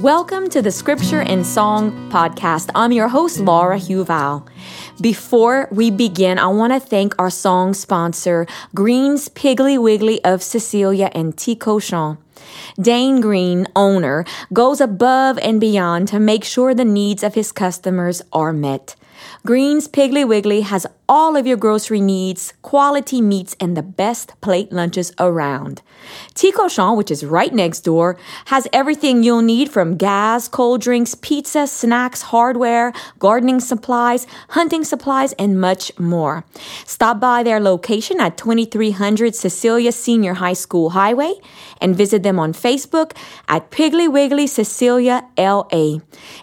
Welcome to the Scripture and Song podcast. I'm your host, Laura Huval. Before we begin, I want to thank our song sponsor, Green's Piggly Wiggly of Cecilia and T. Cochon. Dane Green, owner, goes above and beyond to make sure the needs of his customers are met. Green's Piggly Wiggly has all of your grocery needs, quality meats, and the best plate lunches around. T. Cochon, which is right next door, has everything you'll need from gas, cold drinks, pizza, snacks, hardware, gardening supplies, hunting supplies, and much more. Stop by their location at 2300 Cecilia Senior High School Highway and visit them on Facebook at Piggly Wiggly Cecilia LA.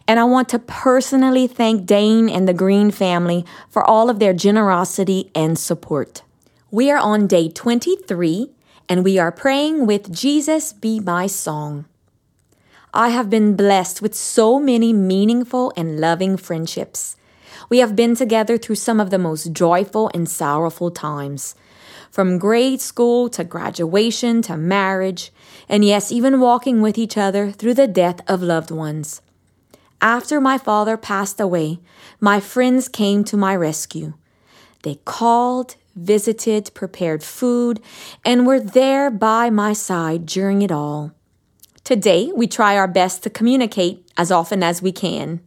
And I want to personally thank Dane and the Green family for all of their generosity and support. We are on day 23 and we are praying with Jesus Be My Song. I have been blessed with so many meaningful and loving friendships. We have been together through some of the most joyful and sorrowful times. From grade school to graduation to marriage, and yes, even walking with each other through the death of loved ones. After my father passed away, my friends came to my rescue. They called, visited, prepared food, and were there by my side during it all. Today, we try our best to communicate as often as we can.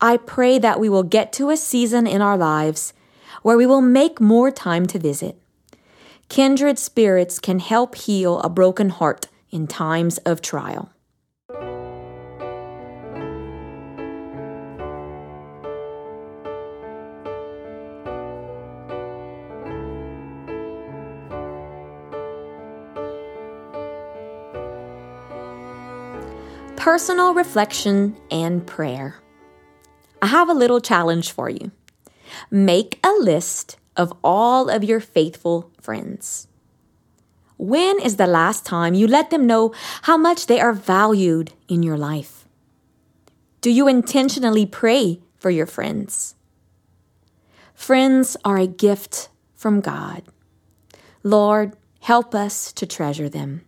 I pray that we will get to a season in our lives where we will make more time to visit. Kindred spirits can help heal a broken heart in times of trial. Personal reflection and prayer. I have a little challenge for you. Make a list of all of your faithful friends. When is the last time you let them know how much they are valued in your life? Do you intentionally pray for your friends? Friends are a gift from God. Lord, help us to treasure them.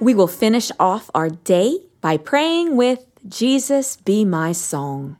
We will finish off our day by praying with Jesus Be My Song.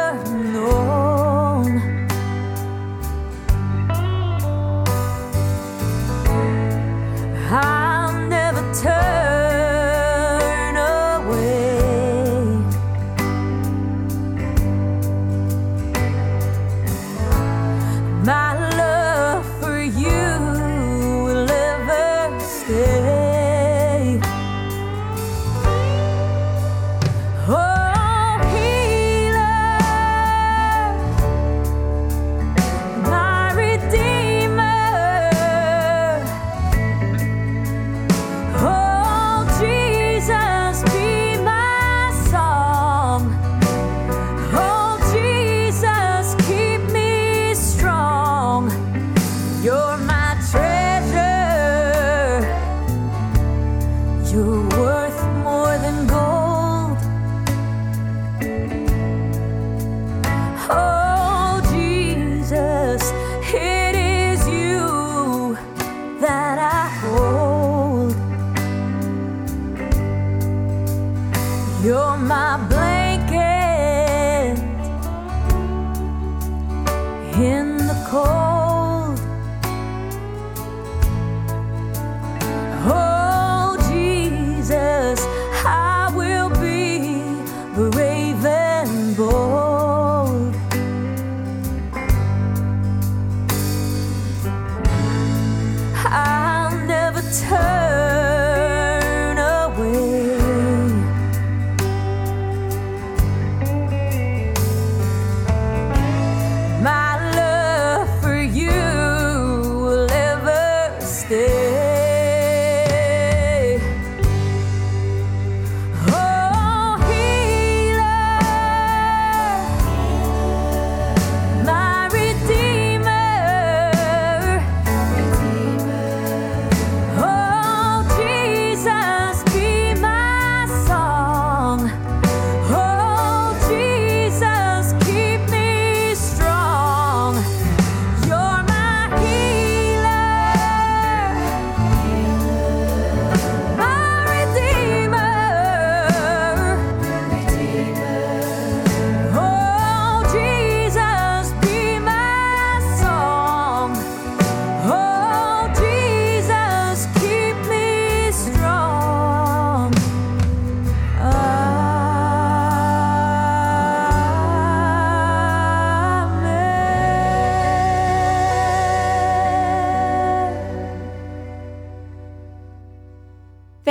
cold.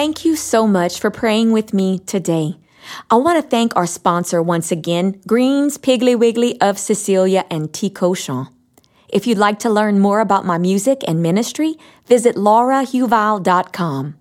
Thank you so much for praying with me today. I want to thank our sponsor once again, Greens Piggly Wiggly of Cecilia and T. Cochon. If you'd like to learn more about my music and ministry, visit laurahuval.com.